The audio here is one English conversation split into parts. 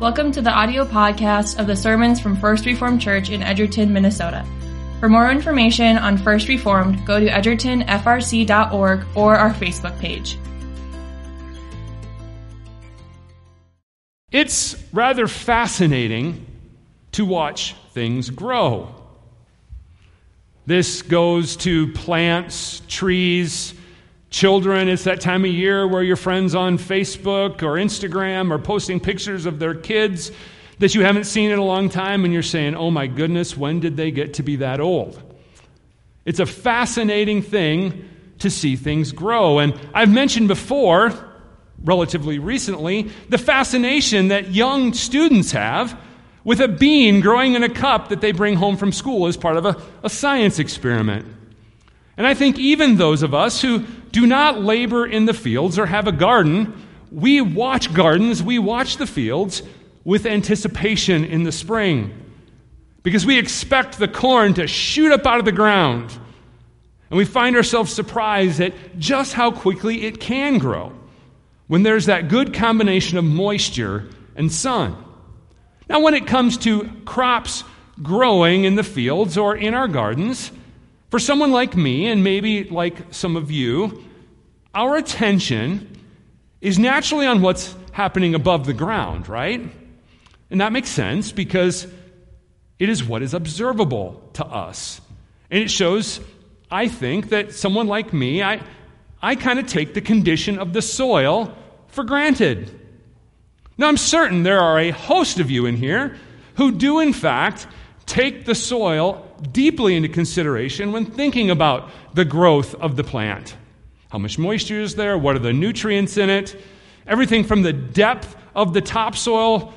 Welcome to the audio podcast of the sermons from First Reformed Church in Edgerton, Minnesota. For more information on First Reformed, go to edgertonfrc.org or our Facebook page. It's rather fascinating to watch things grow. This goes to plants, trees, Children, it's that time of year where your friends on Facebook or Instagram are posting pictures of their kids that you haven't seen in a long time, and you're saying, oh my goodness, when did they get to be that old? It's a fascinating thing to see things grow. And I've mentioned before, relatively recently, the fascination that young students have with a bean growing in a cup that they bring home from school as part of a, a science experiment. And I think even those of us who do not labor in the fields or have a garden, we watch gardens, we watch the fields with anticipation in the spring. Because we expect the corn to shoot up out of the ground. And we find ourselves surprised at just how quickly it can grow when there's that good combination of moisture and sun. Now, when it comes to crops growing in the fields or in our gardens, for someone like me, and maybe like some of you, our attention is naturally on what's happening above the ground, right? And that makes sense because it is what is observable to us. And it shows, I think, that someone like me, I, I kind of take the condition of the soil for granted. Now, I'm certain there are a host of you in here who do, in fact, take the soil deeply into consideration when thinking about the growth of the plant. How much moisture is there? What are the nutrients in it? Everything from the depth of the topsoil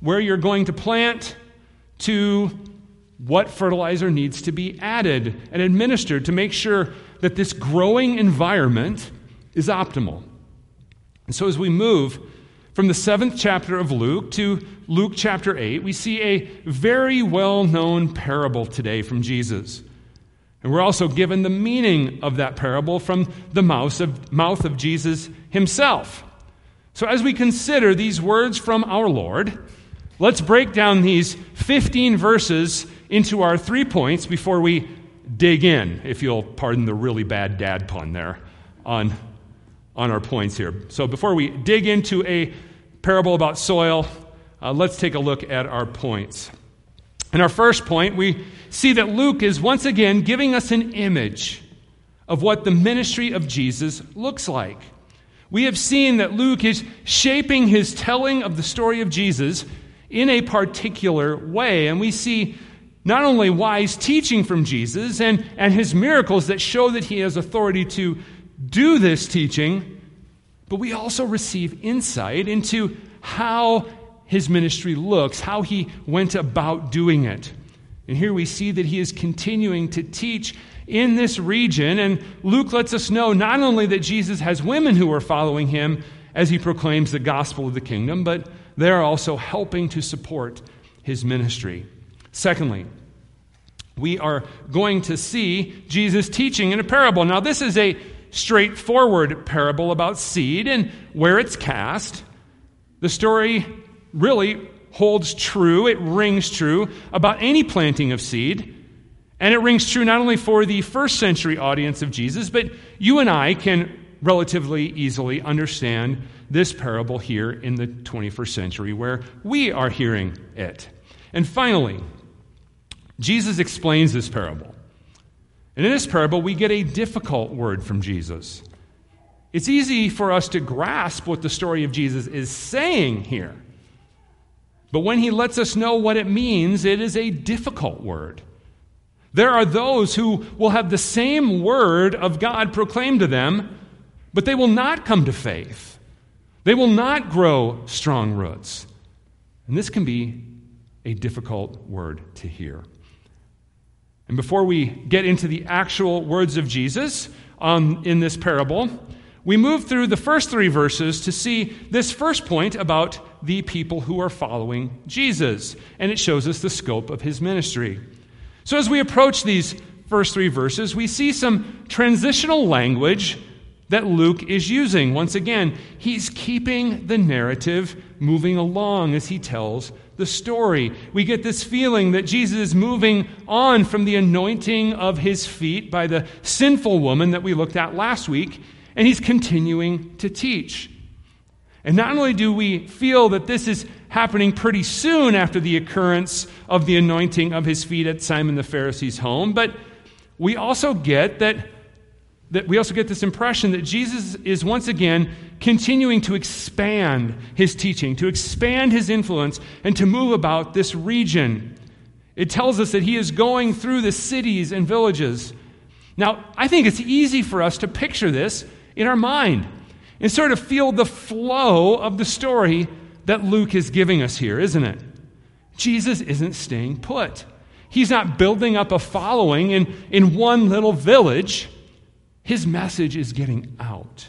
where you're going to plant to what fertilizer needs to be added and administered to make sure that this growing environment is optimal. And so as we move from the seventh chapter of Luke to Luke chapter 8, we see a very well known parable today from Jesus. And we're also given the meaning of that parable from the mouth of, mouth of Jesus himself. So, as we consider these words from our Lord, let's break down these 15 verses into our three points before we dig in, if you'll pardon the really bad dad pun there on, on our points here. So, before we dig into a parable about soil, uh, let's take a look at our points. In our first point, we see that Luke is once again giving us an image of what the ministry of Jesus looks like. We have seen that Luke is shaping his telling of the story of Jesus in a particular way, and we see not only wise teaching from Jesus and, and his miracles that show that he has authority to do this teaching, but we also receive insight into how his ministry looks, how he went about doing it. And here we see that he is continuing to teach in this region. And Luke lets us know not only that Jesus has women who are following him as he proclaims the gospel of the kingdom, but they are also helping to support his ministry. Secondly, we are going to see Jesus teaching in a parable. Now, this is a straightforward parable about seed and where it's cast. The story really holds true, it rings true about any planting of seed. And it rings true not only for the first century audience of Jesus, but you and I can relatively easily understand this parable here in the 21st century where we are hearing it. And finally, Jesus explains this parable. And in this parable, we get a difficult word from Jesus. It's easy for us to grasp what the story of Jesus is saying here. But when he lets us know what it means, it is a difficult word. There are those who will have the same word of God proclaimed to them, but they will not come to faith. They will not grow strong roots. And this can be a difficult word to hear. And before we get into the actual words of Jesus um, in this parable, we move through the first three verses to see this first point about the people who are following Jesus. And it shows us the scope of his ministry. So as we approach these first three verses, we see some transitional language that Luke is using. Once again, he's keeping the narrative moving along as he tells the story. We get this feeling that Jesus is moving on from the anointing of his feet by the sinful woman that we looked at last week, and he's continuing to teach. And not only do we feel that this is happening pretty soon after the occurrence of the anointing of his feet at Simon the Pharisee's home, but we also get that that we also get this impression that Jesus is once again continuing to expand his teaching, to expand his influence, and to move about this region. It tells us that he is going through the cities and villages. Now, I think it's easy for us to picture this in our mind and sort of feel the flow of the story that Luke is giving us here, isn't it? Jesus isn't staying put. He's not building up a following in, in one little village. His message is getting out.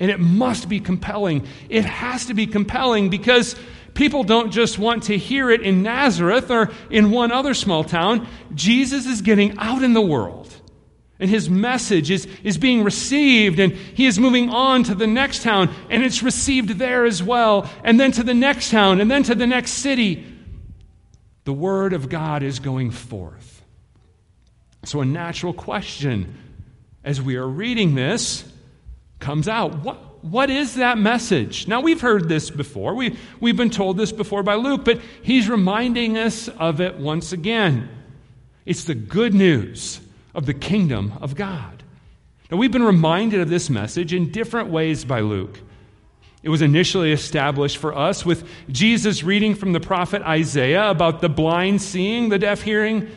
And it must be compelling. It has to be compelling because people don't just want to hear it in Nazareth or in one other small town. Jesus is getting out in the world. And his message is, is being received, and he is moving on to the next town, and it's received there as well, and then to the next town, and then to the next city. The word of God is going forth. So, a natural question as we are reading this, comes out. What, what is that message? Now, we've heard this before. We, we've been told this before by Luke, but he's reminding us of it once again. It's the good news of the kingdom of God. Now, we've been reminded of this message in different ways by Luke. It was initially established for us with Jesus reading from the prophet Isaiah about the blind seeing, the deaf hearing,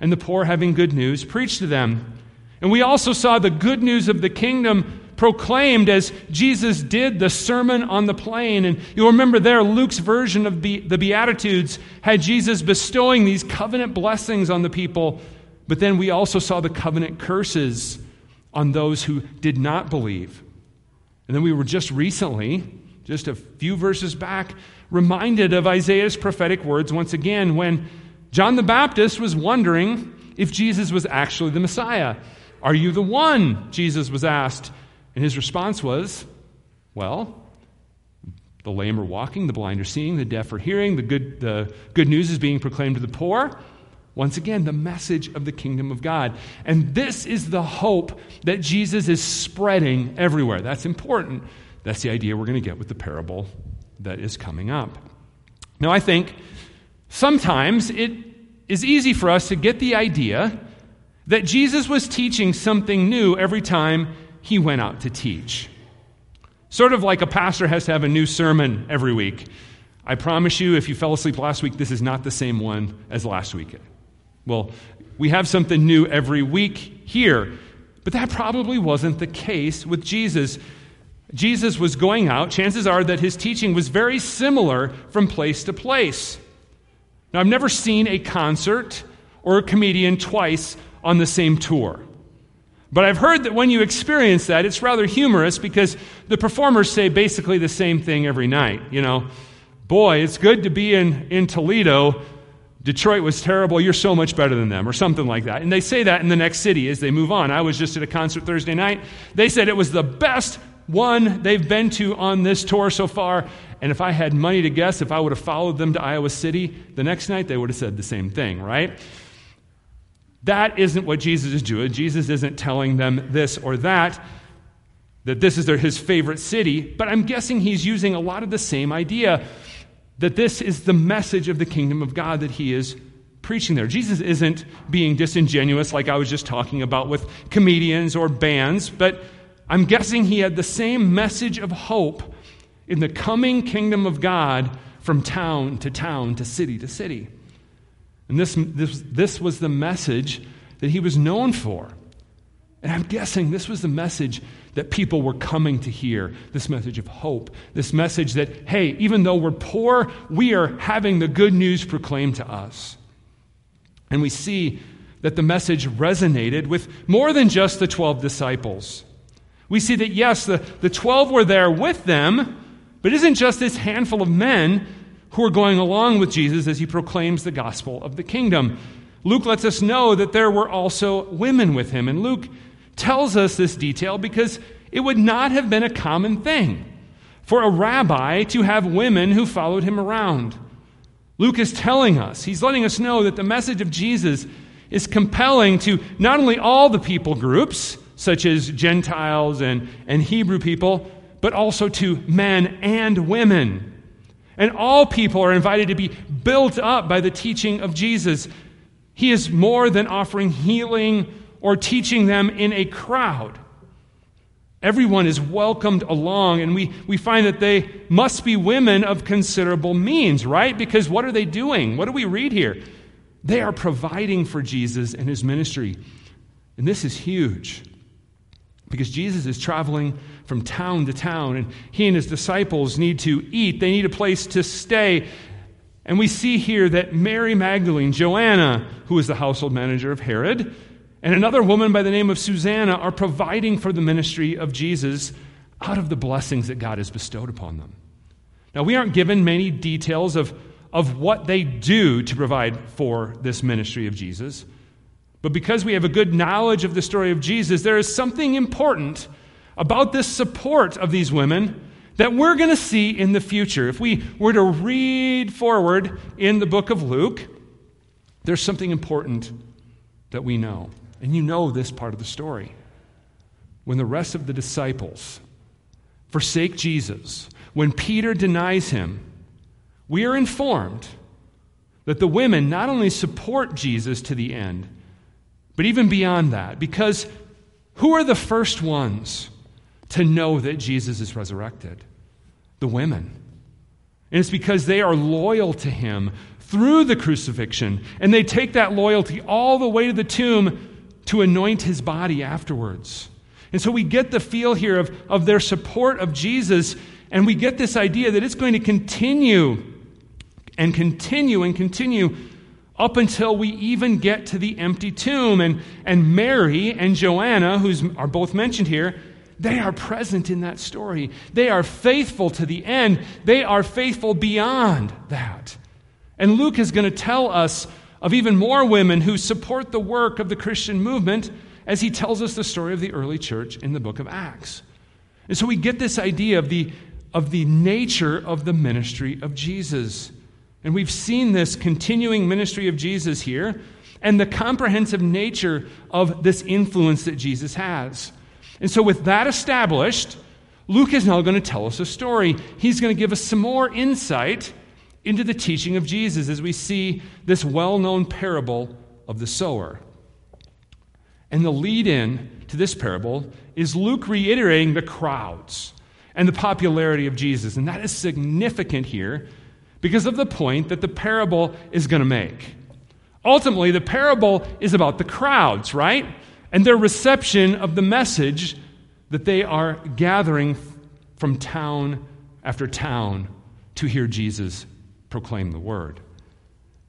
and the poor having good news preached to them. And we also saw the good news of the kingdom proclaimed as Jesus did the Sermon on the Plain. And you'll remember there, Luke's version of the, Beatitudes had Jesus bestowing these covenant blessings on the people. But then we also saw the covenant curses on those who did not believe. And then we were just recently, just a few verses back, reminded of Isaiah's prophetic words once again when John the Baptist was wondering if Jesus was actually the Messiah. Are you the one? Jesus was asked. And his response was, Well, the lame are walking, the blind are seeing, the deaf are hearing, the good, the good news is being proclaimed to the poor. Once again, the message of the kingdom of God. And this is the hope that Jesus is spreading everywhere. That's important. That's the idea we're going to get with the parable that is coming up. Now, I think sometimes it is easy for us to get the idea that Jesus was teaching something new every time he went out to teach. Sort of like a pastor has to have a new sermon every week. I promise you, if you fell asleep last week, this is not the same one as last week. Well, we have something new every week here, but that probably wasn't the case with Jesus. Jesus was going out. Chances are that his teaching was very similar from place to place. Now, I've never seen a concert or a comedian twice on the same tour. But I've heard that when you experience that, it's rather humorous because the performers say basically the same thing every night. You know, boy, it's good to be in, in Toledo. Detroit was terrible. You're so much better than them, or something like that. And they say that in the next city as they move on. I was just at a concert Thursday night. They said it was the best one they've been to on this tour so far. And if I had money to guess, if I would have followed them to Iowa City the next night, they would have said the same thing, right? That isn't what Jesus is doing. Jesus isn't telling them this or that, that this is their, his favorite city, but I'm guessing he's using a lot of the same idea that this is the message of the kingdom of God that he is preaching there. Jesus isn't being disingenuous like I was just talking about with comedians or bands, but I'm guessing he had the same message of hope in the coming kingdom of God from town to town to city to city. And this, this, this was the message that he was known for. And I'm guessing this was the message that people were coming to hear this message of hope, this message that, hey, even though we're poor, we are having the good news proclaimed to us. And we see that the message resonated with more than just the 12 disciples. We see that, yes, the, the 12 were there with them, but it isn't just this handful of men who are going along with Jesus as he proclaims the gospel of the kingdom. Luke lets us know that there were also women with him. And Luke tells us this detail because it would not have been a common thing for a rabbi to have women who followed him around. Luke is telling us, he's letting us know that the message of Jesus is compelling to not only all the people groups, such as Gentiles and, and Hebrew people, but also to men and women. And all people are invited to be built up by the teaching of Jesus. He is more than offering healing or teaching them in a crowd. Everyone is welcomed along, and we, we find that they must be women of considerable means, right? Because what are they doing? What do we read here? They are providing for Jesus and his ministry. And this is huge because Jesus is traveling from town to town, and he and his disciples need to eat. They need a place to stay. And we see here that Mary Magdalene, Joanna, who is the household manager of Herod, and another woman by the name of Susanna are providing for the ministry of Jesus out of the blessings that God has bestowed upon them. Now, we aren't given many details of, of what they do to provide for this ministry of Jesus, but because we have a good knowledge of the story of Jesus, there is something important about this support of these women that we're going to see in the future. If we were to read forward in the book of Luke, there's something important that we know. And you know this part of the story. When the rest of the disciples forsake Jesus, when Peter denies him, we are informed that the women not only support Jesus to the end, but even beyond that, because who are the first ones to know that Jesus is resurrected? The women. And it's because they are loyal to him through the crucifixion, and they take that loyalty all the way to the tomb to anoint his body afterwards. And so we get the feel here of, of their support of Jesus, and we get this idea that it's going to continue and continue and continue up until we even get to the empty tomb. And, and Mary and Joanna, who are both mentioned here, they are present in that story. They are faithful to the end, they are faithful beyond that. And Luke is going to tell us of even more women who support the work of the Christian movement as he tells us the story of the early church in the book of Acts. And so we get this idea of the, of the nature of the ministry of Jesus. And we've seen this continuing ministry of Jesus here and the comprehensive nature of this influence that Jesus has. And so, with that established, Luke is now going to tell us a story. He's going to give us some more insight into the teaching of Jesus as we see this well known parable of the sower. And the lead in to this parable is Luke reiterating the crowds and the popularity of Jesus. And that is significant here because of the point that the parable is going to make. Ultimately, the parable is about the crowds, right? And their reception of the message that they are gathering from town after town to hear Jesus proclaim the word.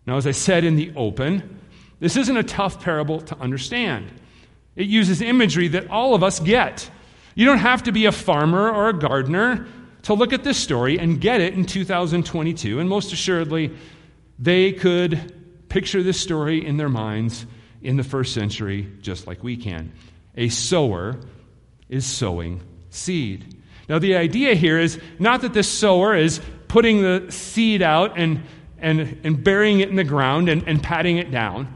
Now, as I said in the open, this isn't a tough parable to understand. It uses imagery that all of us get. You don't have to be a farmer or a gardener to look at this story and get it in 2022. And most assuredly, they could picture this story in their minds in the first century just like we can. A sower is sowing seed. Now, the idea here is not that this sower is putting the seed out and, and, and burying it in the ground and, and patting it down.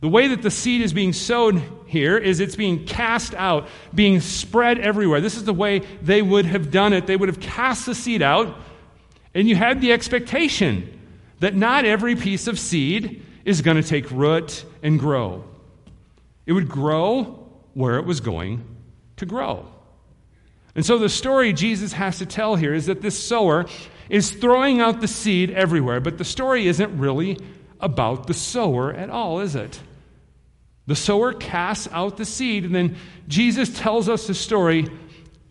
The way that the seed is being sown here is it's being cast out, being spread everywhere. This is the way they would have done it. They would have cast the seed out, and you had the expectation that not every piece of seed is going to take root and grow. It would grow where it was going to grow. And so the story Jesus has to tell here is that this sower is throwing out the seed everywhere, but the story isn't really about the sower at all, is it? The sower casts out the seed, and then Jesus tells us the story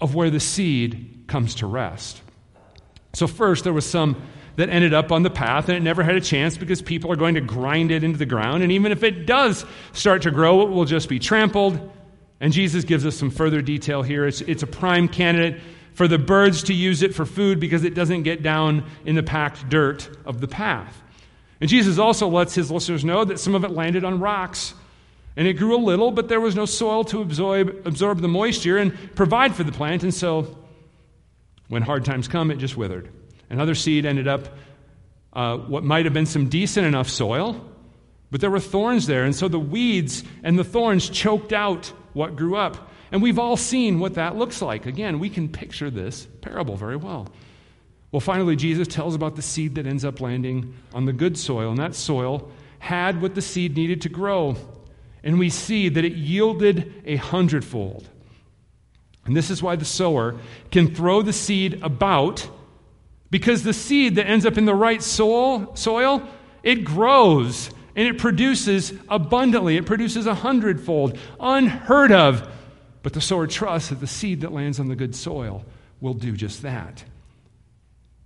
of where the seed comes to rest. So, first, there was some that ended up on the path, and it never had a chance because people are going to grind it into the ground. And even if it does start to grow, it will just be trampled. And Jesus gives us some further detail here. It's, it's a prime candidate for the birds to use it for food because it doesn't get down in the packed dirt of the path. And Jesus also lets his listeners know that some of it landed on rocks. And it grew a little, but there was no soil to absorb, absorb the moisture and provide for the plant. And so, when hard times come, it just withered. Another seed ended up uh, what might have been some decent enough soil, but there were thorns there. And so the weeds and the thorns choked out what grew up. And we've all seen what that looks like. Again, we can picture this parable very well. Well, finally, Jesus tells about the seed that ends up landing on the good soil. And that soil had what the seed needed to grow and we see that it yielded a hundredfold. And this is why the sower can throw the seed about, because the seed that ends up in the right soil, soil it grows and it produces abundantly. It produces a hundredfold, unheard of. But the sower trusts that the seed that lands on the good soil will do just that.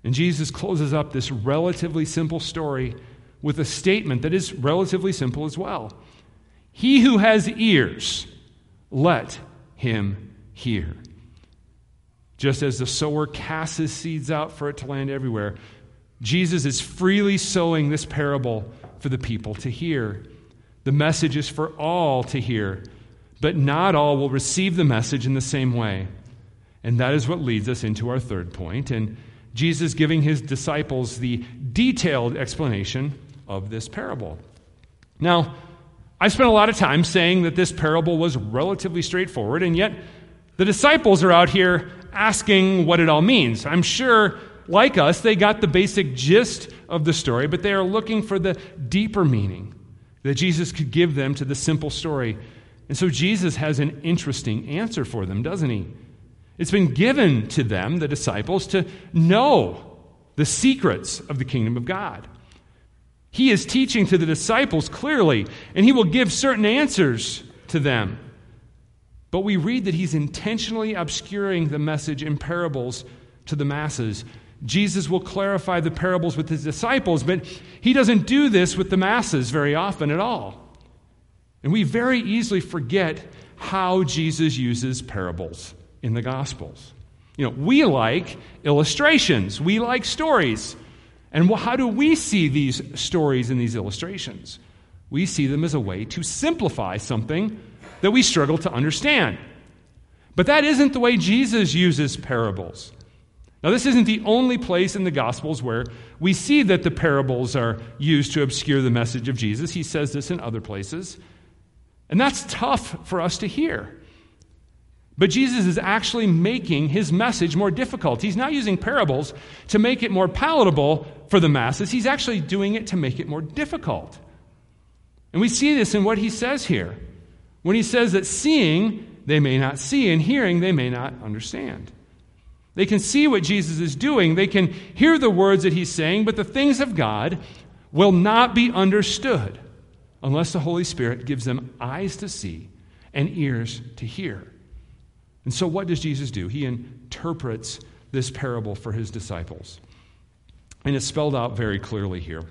And Jesus closes up this relatively simple story with a statement that is relatively simple as well. He who has ears, let him hear. Just as the sower casts his seeds out for it to land everywhere, Jesus is freely sowing this parable for the people to hear. The message is for all to hear, but not all will receive the message in the same way. And that is what leads us into our third point, and Jesus giving his disciples the detailed explanation of this parable. Now, I spent a lot of time saying that this parable was relatively straightforward, and yet the disciples are out here asking what it all means. I'm sure, like us, they got the basic gist of the story, but they are looking for the deeper meaning that Jesus could give them to the simple story. And so Jesus has an interesting answer for them, doesn't he? It's been given to them, the disciples, to know the secrets of the kingdom of God. He is teaching to the disciples clearly, and he will give certain answers to them. But we read that he's intentionally obscuring the message in parables to the masses. Jesus will clarify the parables with his disciples, but he doesn't do this with the masses very often at all. And we very easily forget how Jesus uses parables in the Gospels. You know, we like illustrations, we like stories. And how do we see these stories and these illustrations? We see them as a way to simplify something that we struggle to understand. But that isn't the way Jesus uses parables. Now, this isn't the only place in the Gospels where we see that the parables are used to obscure the message of Jesus. He says this in other places. And that's tough for us to hear. But Jesus is actually making his message more difficult. He's not using parables to make it more palatable for the masses, he's actually doing it to make it more difficult. And we see this in what he says here. When he says that seeing, they may not see, and hearing, they may not understand. They can see what Jesus is doing, they can hear the words that he's saying, but the things of God will not be understood unless the Holy Spirit gives them eyes to see and ears to hear. And so, what does Jesus do? He interprets this parable for his disciples. And it's spelled out very clearly here.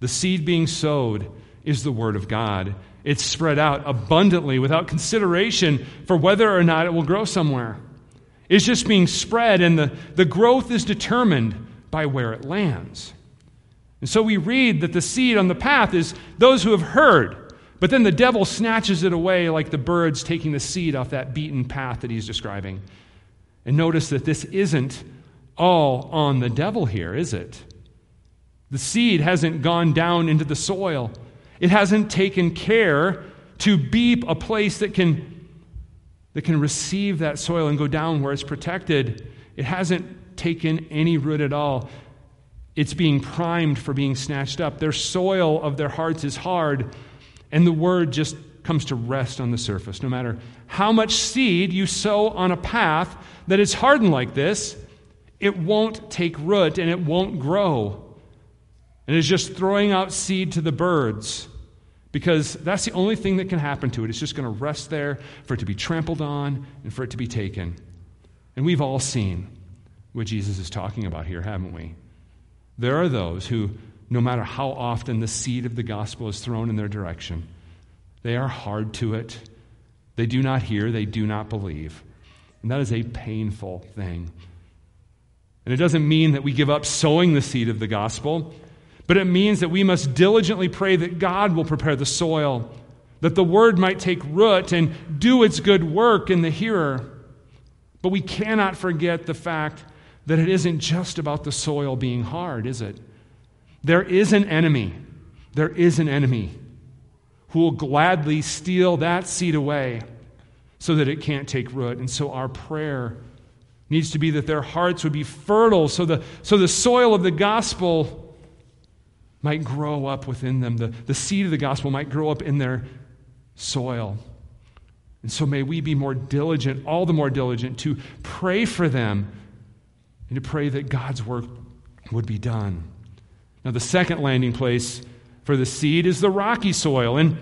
The seed being sowed is the word of God. It's spread out abundantly without consideration for whether or not it will grow somewhere. It's just being spread, and the, the growth is determined by where it lands. And so we read that the seed on the path is those who have heard. But then the devil snatches it away like the birds taking the seed off that beaten path that he's describing. And notice that this isn't all on the devil here, is it? The seed hasn't gone down into the soil, it hasn't taken care to be a place that can, that can receive that soil and go down where it's protected. It hasn't taken any root at all. It's being primed for being snatched up. Their soil of their hearts is hard and the word just comes to rest on the surface. No matter how much seed you sow on a path that is hardened like this, it won't take root and it won't grow. And it's just throwing out seed to the birds because that's the only thing that can happen to it. It's just going to rest there for it to be trampled on and for it to be taken. And we've all seen what Jesus is talking about here, haven't we? There are those who no matter how often the seed of the gospel is thrown in their direction. They are hard to it. They do not hear, they do not believe. And that is a painful thing. And it doesn't mean that we give up sowing the seed of the gospel, but it means that we must diligently pray that God will prepare the soil, that the word might take root and do its good work in the hearer. But we cannot forget the fact that it isn't just about the soil being hard, is it? There is an enemy. There is an enemy who will gladly steal that seed away so that it can't take root. And so our prayer needs to be that their hearts would be fertile so the, so the soil of the gospel might grow up within them. The, the seed of the gospel might grow up in their soil. And so may we be more diligent, all the more diligent, to pray for them and to pray that God's work would be done. Now, the second landing place for the seed is the rocky soil. And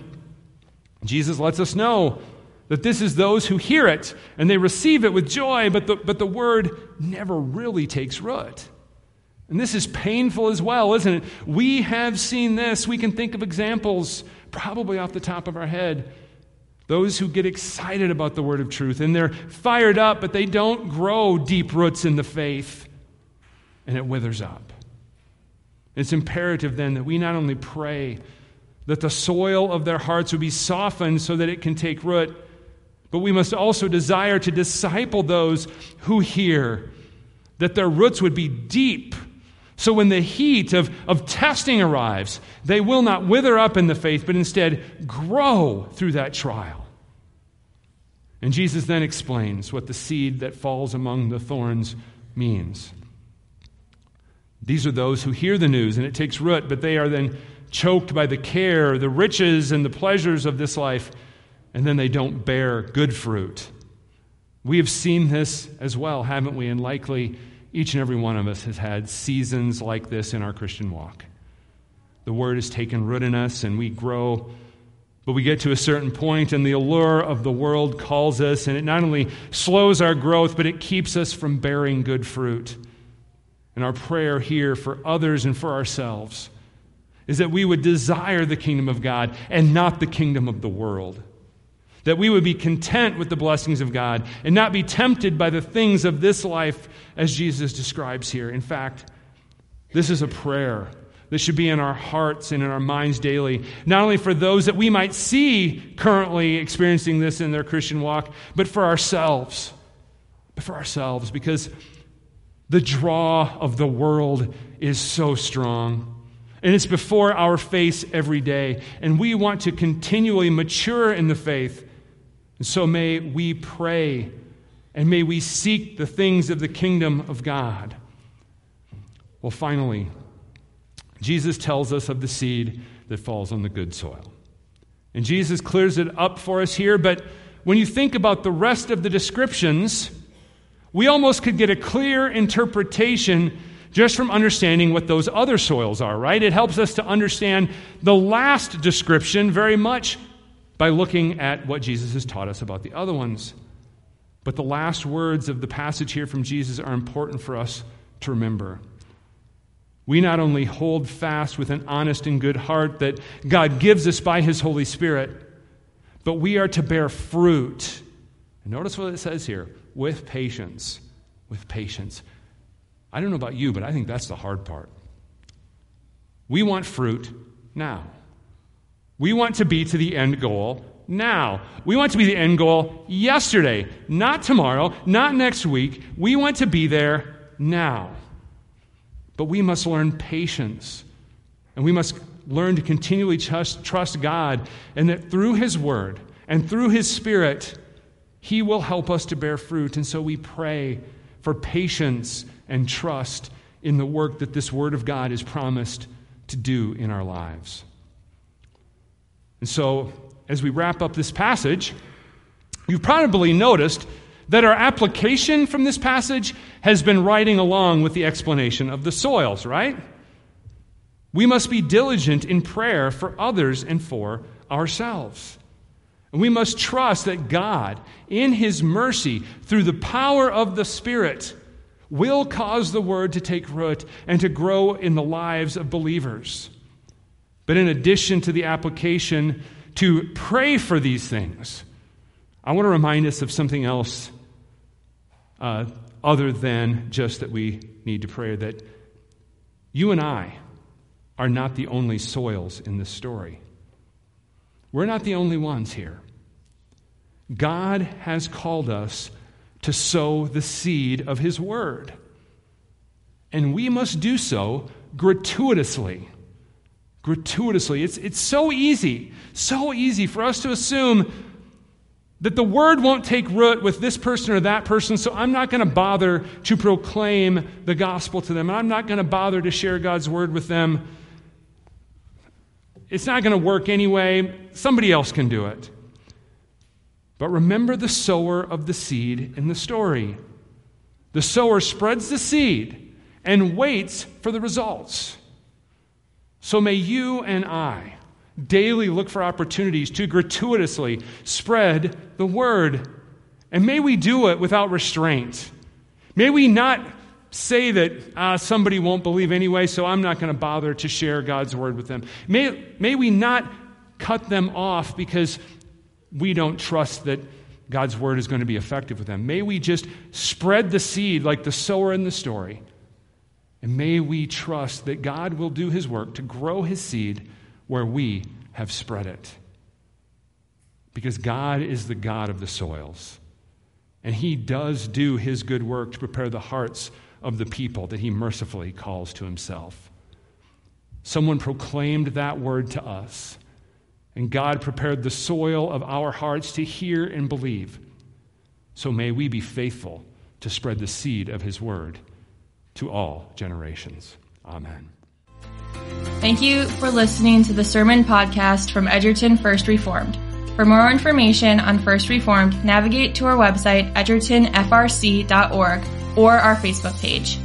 Jesus lets us know that this is those who hear it and they receive it with joy, but the, but the word never really takes root. And this is painful as well, isn't it? We have seen this. We can think of examples probably off the top of our head. Those who get excited about the word of truth and they're fired up, but they don't grow deep roots in the faith, and it withers up. It's imperative then that we not only pray that the soil of their hearts would be softened so that it can take root, but we must also desire to disciple those who hear, that their roots would be deep. So when the heat of, of testing arrives, they will not wither up in the faith, but instead grow through that trial. And Jesus then explains what the seed that falls among the thorns means. These are those who hear the news and it takes root, but they are then choked by the care, the riches, and the pleasures of this life, and then they don't bear good fruit. We have seen this as well, haven't we? And likely each and every one of us has had seasons like this in our Christian walk. The word has taken root in us and we grow, but we get to a certain point and the allure of the world calls us, and it not only slows our growth, but it keeps us from bearing good fruit. And our prayer here for others and for ourselves is that we would desire the kingdom of God and not the kingdom of the world. That we would be content with the blessings of God and not be tempted by the things of this life as Jesus describes here. In fact, this is a prayer that should be in our hearts and in our minds daily, not only for those that we might see currently experiencing this in their Christian walk, but for ourselves. But for ourselves, because the draw of the world is so strong. And it's before our face every day. And we want to continually mature in the faith. And so may we pray and may we seek the things of the kingdom of God. Well, finally, Jesus tells us of the seed that falls on the good soil. And Jesus clears it up for us here, but when you think about the rest of the descriptions, we almost could get a clear interpretation just from understanding what those other soils are, right? It helps us to understand the last description very much by looking at what Jesus has taught us about the other ones. But the last words of the passage here from Jesus are important for us to remember. We not only hold fast with an honest and good heart that God gives us by His Holy Spirit, but we are to bear fruit. And notice what it says here with patience. With patience. I don't know about you, but I think that's the hard part. We want fruit now. We want to be to the end goal now. We want to be the end goal yesterday, not tomorrow, not next week. We want to be there now. But we must learn patience. And we must learn to continually trust, God, and that through His Word and through His Spirit, He will help us to bear fruit. And so we pray for patience and trust in the work that this Word of God is promised to do in our lives. And so, as we wrap up this passage, you've probably noticed that our application from this passage has been riding along with the explanation of the soils, right? We must be diligent in prayer for others and for ourselves. And we must trust that God, in His mercy, through the power of the Spirit, will cause the word to take root and to grow in the lives of believers. But in addition to the application to pray for these things, I want to remind us of something else uh, other than just that we need to pray that you and I are not the only soils in this story. We're not the only ones here. God has called us to sow the seed of His Word. And we must do so gratuitously. Gratuitously. It's, it's so easy, so easy for us to assume that the word won't take root with this person or that person, so I'm not going to bother to proclaim the gospel to them. And I'm not going to bother to share God's word with them. It's not going to work anyway. Somebody else can do it. But remember the sower of the seed in the story. The sower spreads the seed and waits for the results. So may you and I daily look for opportunities to gratuitously spread the word. And may we do it without restraint. May we not say that uh, somebody won't believe anyway, so I'm not going to bother to share God's word with them. May, may we not cut them off because we don't trust that God's word is going to be effective with them. May we just spread the seed like the sower in the story. And may we trust that God will do his work to grow his seed where we have spread it. Because God is the God of the soils. And He does do His good work to prepare the hearts of the people that He mercifully calls to Himself. Someone proclaimed that word to us, and God prepared the soil of our hearts to hear and believe. So may we be faithful to spread the seed of His word to all generations. Amen. Thank you for listening to the Sermon Podcast from Edgerton First Reformed. For more information on First Reformed, navigate to our website, edgertonfrc.org, or our Facebook page.